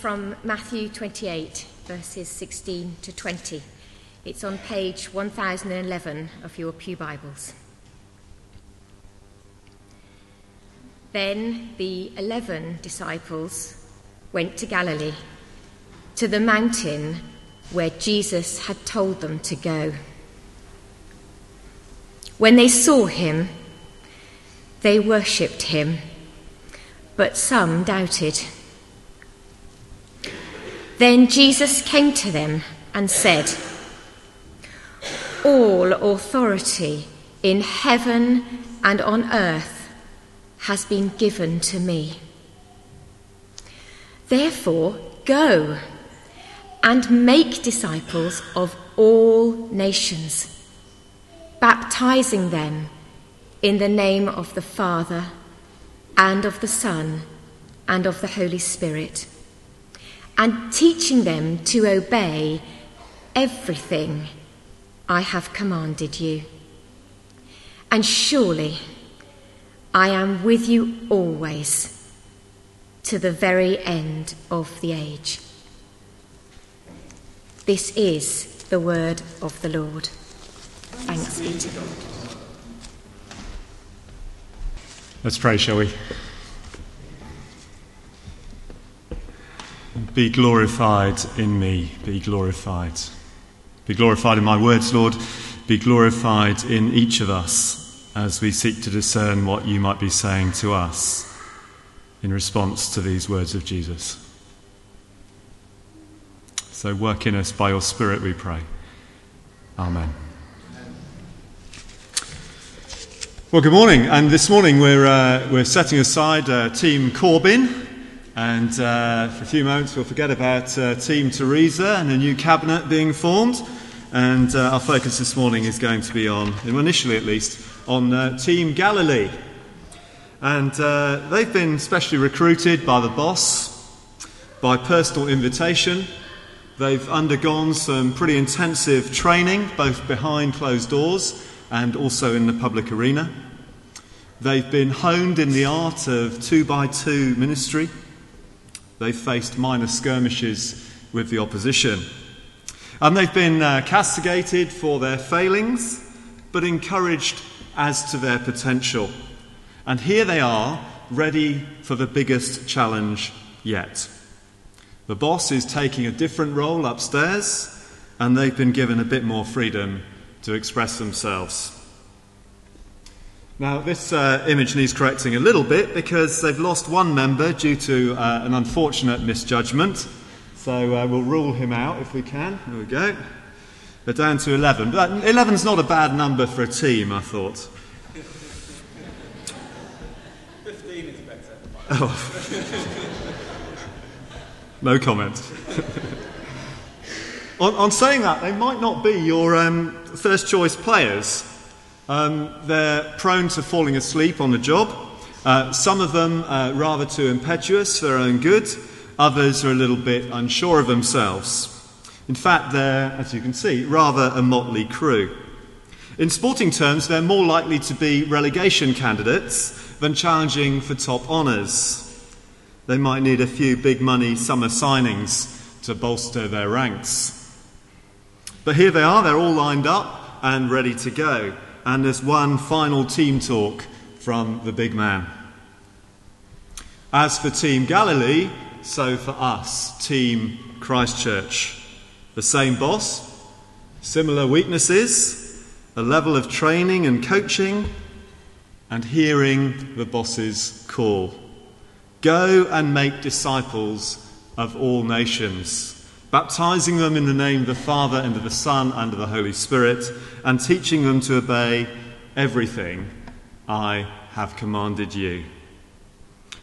from Matthew 28, verses 16 to 20. It's on page 1011 of your Pew Bibles. Then the eleven disciples went to Galilee, to the mountain where Jesus had told them to go. When they saw him, they worshipped him, but some doubted. Then Jesus came to them and said, All authority in heaven and on earth has been given to me. Therefore, go and make disciples of all nations, baptizing them in the name of the Father and of the Son and of the Holy Spirit, and teaching them to obey everything I have commanded you. And surely I am with you always to the very end of the age. This is the word of the Lord. Thanks be to God. Let's pray, shall we? Be glorified in me, be glorified. Be glorified in my words, Lord. Be glorified in each of us as we seek to discern what you might be saying to us in response to these words of Jesus. So work in us by your Spirit, we pray. Amen. Well, good morning. And this morning we're, uh, we're setting aside uh, Team Corbyn. And uh, for a few moments we'll forget about uh, Team Theresa and a new cabinet being formed. And uh, our focus this morning is going to be on, initially at least, on uh, Team Galilee. And they've been specially recruited by the boss, by personal invitation. They've undergone some pretty intensive training, both behind closed doors and also in the public arena. They've been honed in the art of two by two ministry. They've faced minor skirmishes with the opposition. And they've been uh, castigated for their failings, but encouraged as to their potential. And here they are, ready for the biggest challenge yet. The boss is taking a different role upstairs, and they've been given a bit more freedom to express themselves. Now, this uh, image needs correcting a little bit because they've lost one member due to uh, an unfortunate misjudgment. So uh, we'll rule him out if we can. There we go. They're down to 11. But 11's not a bad number for a team, I thought. 15 is better. Oh. No comment. on, on, saying that, they might not be your um, first choice players. Um, they're prone to falling asleep on the job. Uh, some of them are rather too impetuous for their own good. Others are a little bit unsure of themselves. In fact, they're, as you can see, rather a motley crew. In sporting terms, they're more likely to be relegation candidates than challenging for top honours. They might need a few big money summer signings to bolster their ranks. But here they are, they're all lined up and ready to go. And there's one final team talk from the big man. As for Team Galilee, so for us, Team Christchurch. The same boss, similar weaknesses, a level of training and coaching, and hearing the boss's call. Go and make disciples of all nations, baptizing them in the name of the Father and of the Son and of the Holy Spirit, and teaching them to obey everything I have commanded you.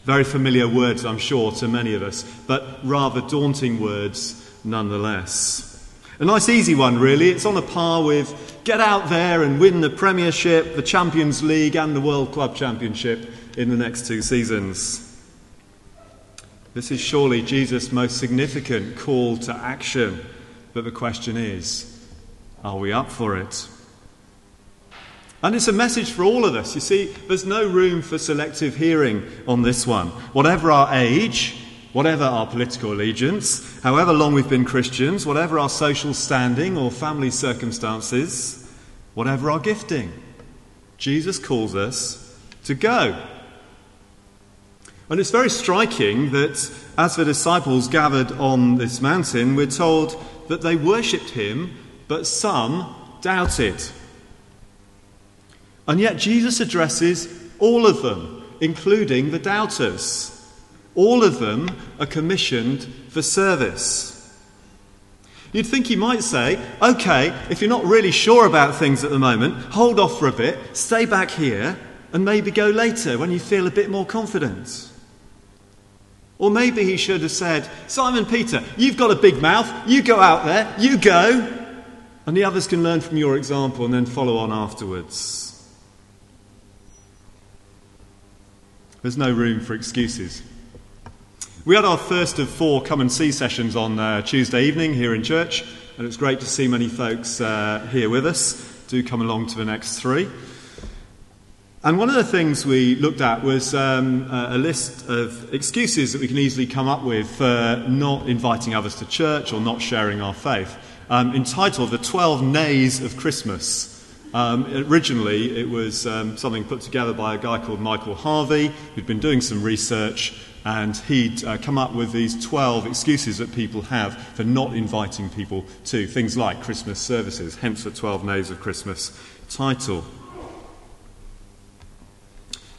Very familiar words, I'm sure, to many of us, but rather daunting words nonetheless. A nice easy one, really. It's on a par with get out there and win the Premiership, the Champions League, and the World Club Championship in the next two seasons. This is surely Jesus' most significant call to action. But the question is are we up for it? And it's a message for all of us. You see, there's no room for selective hearing on this one. Whatever our age, whatever our political allegiance, however long we've been Christians, whatever our social standing or family circumstances, whatever our gifting. Jesus calls us to go. And it's very striking that as the disciples gathered on this mountain, we're told that they worshipped him, but some doubted. And yet Jesus addresses all of them, including the doubters. All of them are commissioned for service. You'd think he might say, okay, if you're not really sure about things at the moment, hold off for a bit, stay back here, and maybe go later when you feel a bit more confident. Or maybe he should have said, Simon Peter, you've got a big mouth, you go out there, you go, and the others can learn from your example and then follow on afterwards. There's no room for excuses. We had our first of four come and see sessions on uh, Tuesday evening here in church, and it's great to see many folks uh, here with us. Do come along to the next three. And one of the things we looked at was um, a list of excuses that we can easily come up with for not inviting others to church or not sharing our faith, um, entitled The 12 Nays of Christmas. Um, originally, it was um, something put together by a guy called Michael Harvey, who'd been doing some research, and he'd uh, come up with these 12 excuses that people have for not inviting people to things like Christmas services, hence the 12 Nays of Christmas title.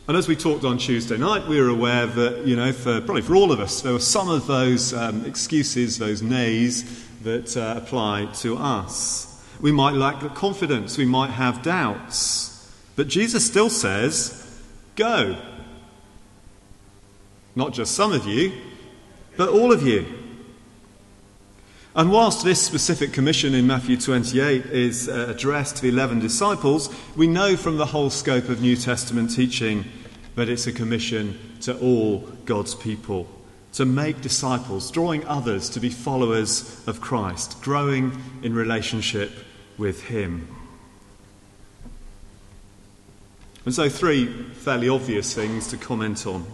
And as we talked on Tuesday night, we were aware that, you know, for, probably for all of us, there were some of those um, excuses, those nays, that uh, apply to us. We might lack confidence. We might have doubts. But Jesus still says, Go. Not just some of you, but all of you. And whilst this specific commission in Matthew 28 is uh, addressed to the 11 disciples, we know from the whole scope of New Testament teaching that it's a commission to all God's people to make disciples, drawing others to be followers of Christ, growing in relationship with Him. And so, three fairly obvious things to comment on.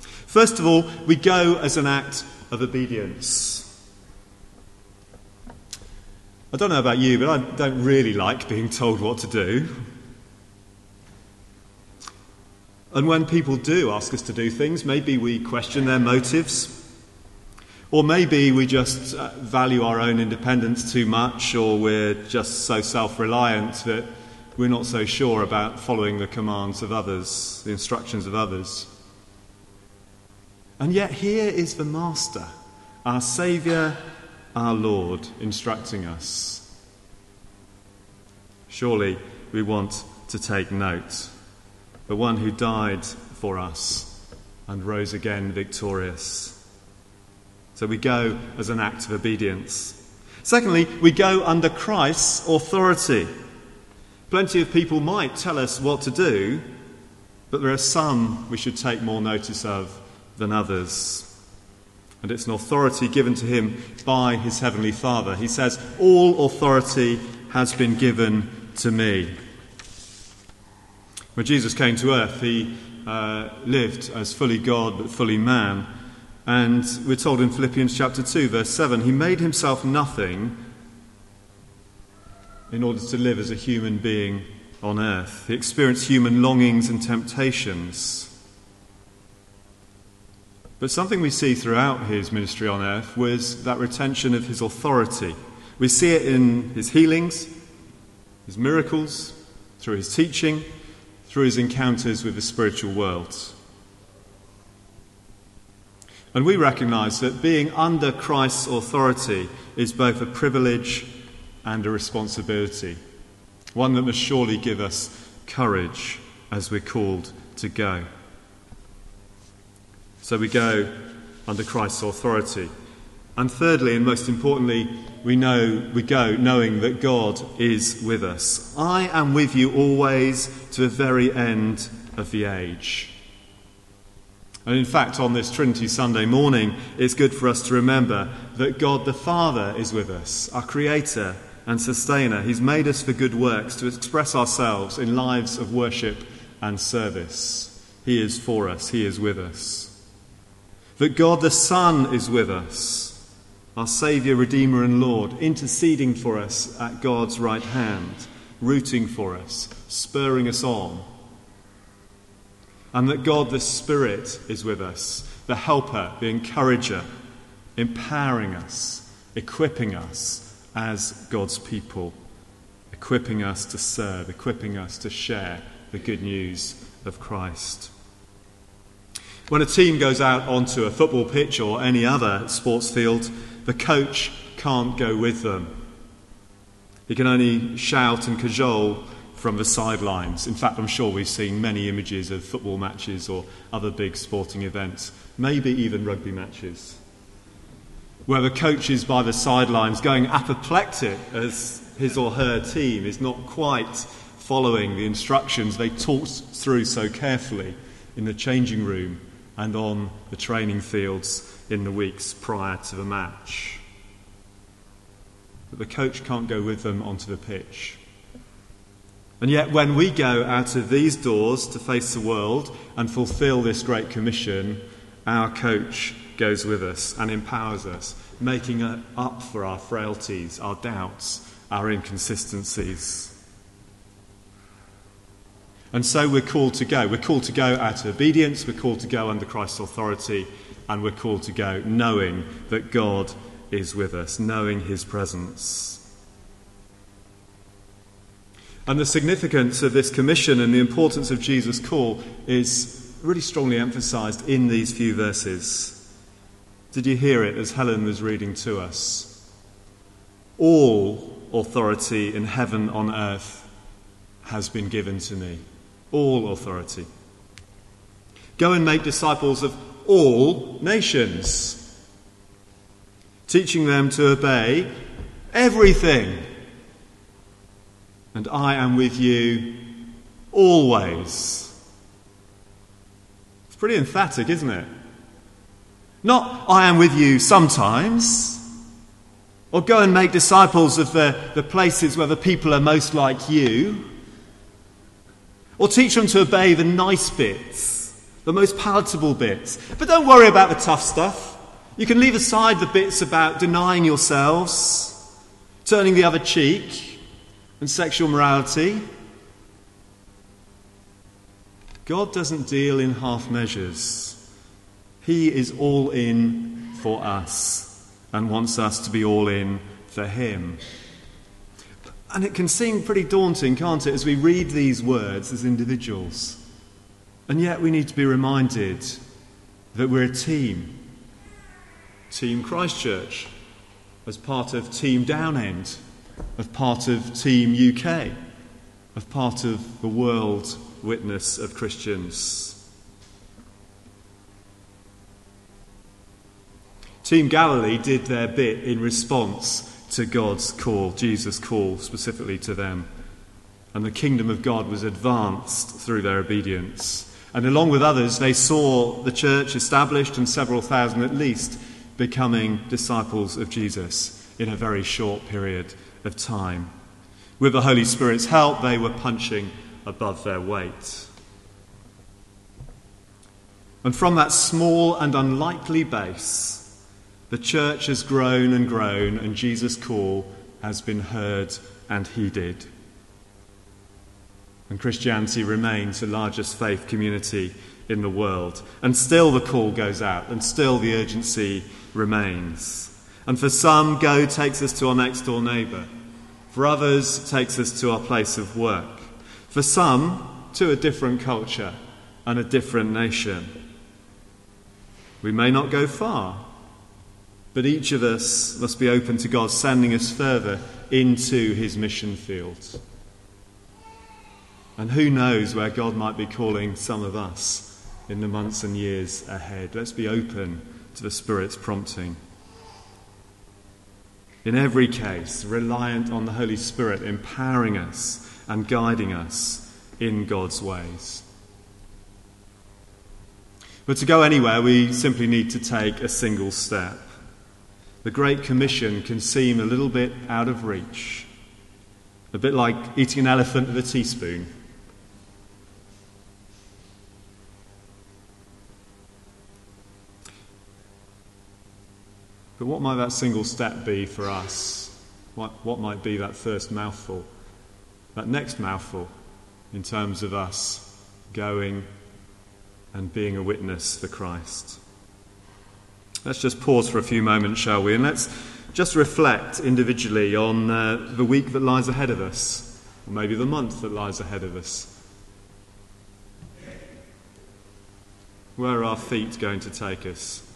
First of all, we go as an act of obedience. I don't know about you, but I don't really like being told what to do. And when people do ask us to do things, maybe we question their motives. Or maybe we just uh, value our own independence too much, or we're just so self reliant that we're not so sure about following the commands of others, the instructions of others. And yet, here is the Master, our Saviour, our Lord, instructing us. Surely we want to take note the one who died for us and rose again victorious. So we go as an act of obedience. Secondly, we go under Christ's authority. Plenty of people might tell us what to do, but there are some we should take more notice of than others. And it's an authority given to him by his heavenly Father. He says, All authority has been given to me. When Jesus came to earth, he uh, lived as fully God but fully man. And we're told in Philippians chapter 2, verse 7, he made himself nothing in order to live as a human being on earth. He experienced human longings and temptations. But something we see throughout his ministry on earth was that retention of his authority. We see it in his healings, his miracles, through his teaching, through his encounters with the spiritual world. And we recognize that being under Christ's authority is both a privilege and a responsibility, one that must surely give us courage as we're called to go. So we go under Christ's authority. And thirdly, and most importantly, we know we go knowing that God is with us. I am with you always to the very end of the age. And in fact, on this Trinity Sunday morning, it's good for us to remember that God the Father is with us, our Creator and Sustainer. He's made us for good works to express ourselves in lives of worship and service. He is for us, He is with us. That God the Son is with us, our Saviour, Redeemer, and Lord, interceding for us at God's right hand, rooting for us, spurring us on. And that God the Spirit is with us, the helper, the encourager, empowering us, equipping us as God's people, equipping us to serve, equipping us to share the good news of Christ. When a team goes out onto a football pitch or any other sports field, the coach can't go with them. He can only shout and cajole from the sidelines. In fact, I'm sure we've seen many images of football matches or other big sporting events, maybe even rugby matches, where the coach is by the sidelines going apoplectic as his or her team is not quite following the instructions they talked through so carefully in the changing room and on the training fields in the weeks prior to the match. But the coach can't go with them onto the pitch. And yet, when we go out of these doors to face the world and fulfill this great commission, our coach goes with us and empowers us, making up for our frailties, our doubts, our inconsistencies. And so we're called to go. We're called to go out of obedience, we're called to go under Christ's authority, and we're called to go knowing that God is with us, knowing his presence. And the significance of this commission and the importance of Jesus' call is really strongly emphasized in these few verses. Did you hear it as Helen was reading to us? All authority in heaven on earth has been given to me all authority. Go and make disciples of all nations, teaching them to obey everything. And I am with you always. It's pretty emphatic, isn't it? Not, I am with you sometimes. Or go and make disciples of the, the places where the people are most like you. Or teach them to obey the nice bits, the most palatable bits. But don't worry about the tough stuff. You can leave aside the bits about denying yourselves, turning the other cheek, and sexual morality. God doesn't deal in half measures. He is all in for us and wants us to be all in for Him. And it can seem pretty daunting, can't it, as we read these words as individuals. And yet we need to be reminded that we're a team. Team Christchurch, as part of Team Downend, as part of Team UK, as part of the world witness of Christians. Team Galilee did their bit in response to God's call, Jesus' call specifically to them. And the kingdom of God was advanced through their obedience. And along with others, they saw the church established and several thousand at least becoming disciples of Jesus in a very short period of time. With the Holy Spirit's help, they were punching above their weight. And from that small and unlikely base, the church has grown and grown, and Jesus' call has been heard and heeded. And Christianity remains the largest faith community in the world. And still the call goes out, and still the urgency remains. And for some, go takes us to our next door neighbour. For others, takes us to our place of work. For some, to a different culture and a different nation. We may not go far, but each of us must be open to God sending us further into his mission fields. And who knows where God might be calling some of us in the months and years ahead. Let's be open to the Spirit's prompting. In every case, reliant on the Holy Spirit empowering us and guiding us in God's ways. But to go anywhere, we simply need to take a single step the Great Commission can seem a little bit out of reach, a bit like eating an elephant with a teaspoon. But what might that single step be for us? What, what might be that first mouthful, that next mouthful, in terms of us going and being a witness for Christ? Let's just pause for a few moments, shall we? And let's just reflect individually on uh, the week that lies ahead of us, or maybe the month that lies ahead of us. Where are our feet going to take us?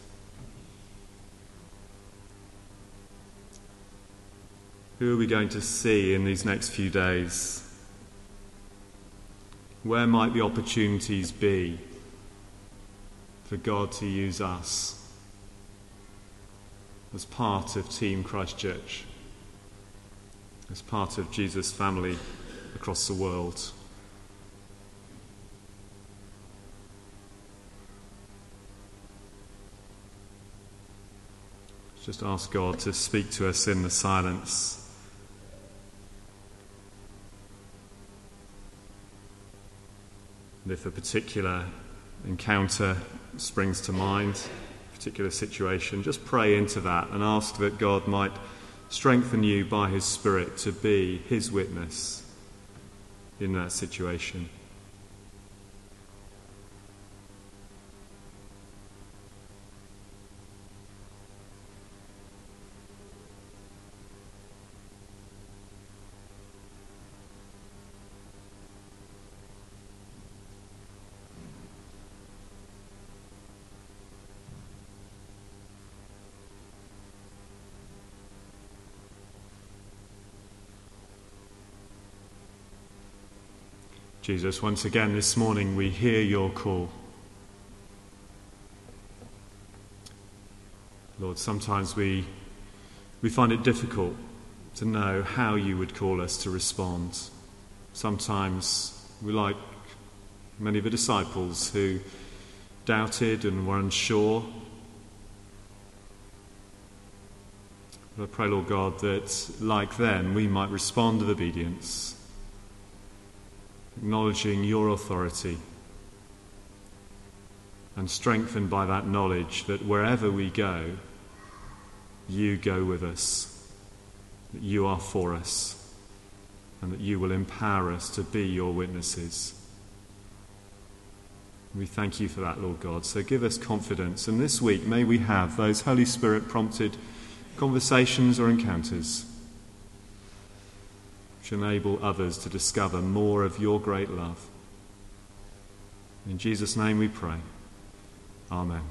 Who are we going to see in these next few days? Where might the opportunities be for God to use us as part of Team Christchurch, as part of Jesus' family across the world? Just ask God to speak to us in the silence. And if a particular encounter springs to mind, particular situation, just pray into that and ask that God might strengthen you by His Spirit to be His witness in that situation. Jesus, once again this morning we hear your call. Lord, sometimes we, we find it difficult to know how you would call us to respond. Sometimes we like many of the disciples who doubted and were unsure. But I pray, Lord God, that like them we might respond with obedience acknowledging your authority, and strengthened by that knowledge that wherever we go, you go with us, that you are for us, and that you will empower us to be your witnesses. We thank you for that, Lord God. So give us confidence. And this week, may we have those Holy Spirit prompted conversations or encounters enable others to discover more of your great love. In Jesus' name we pray. Amen.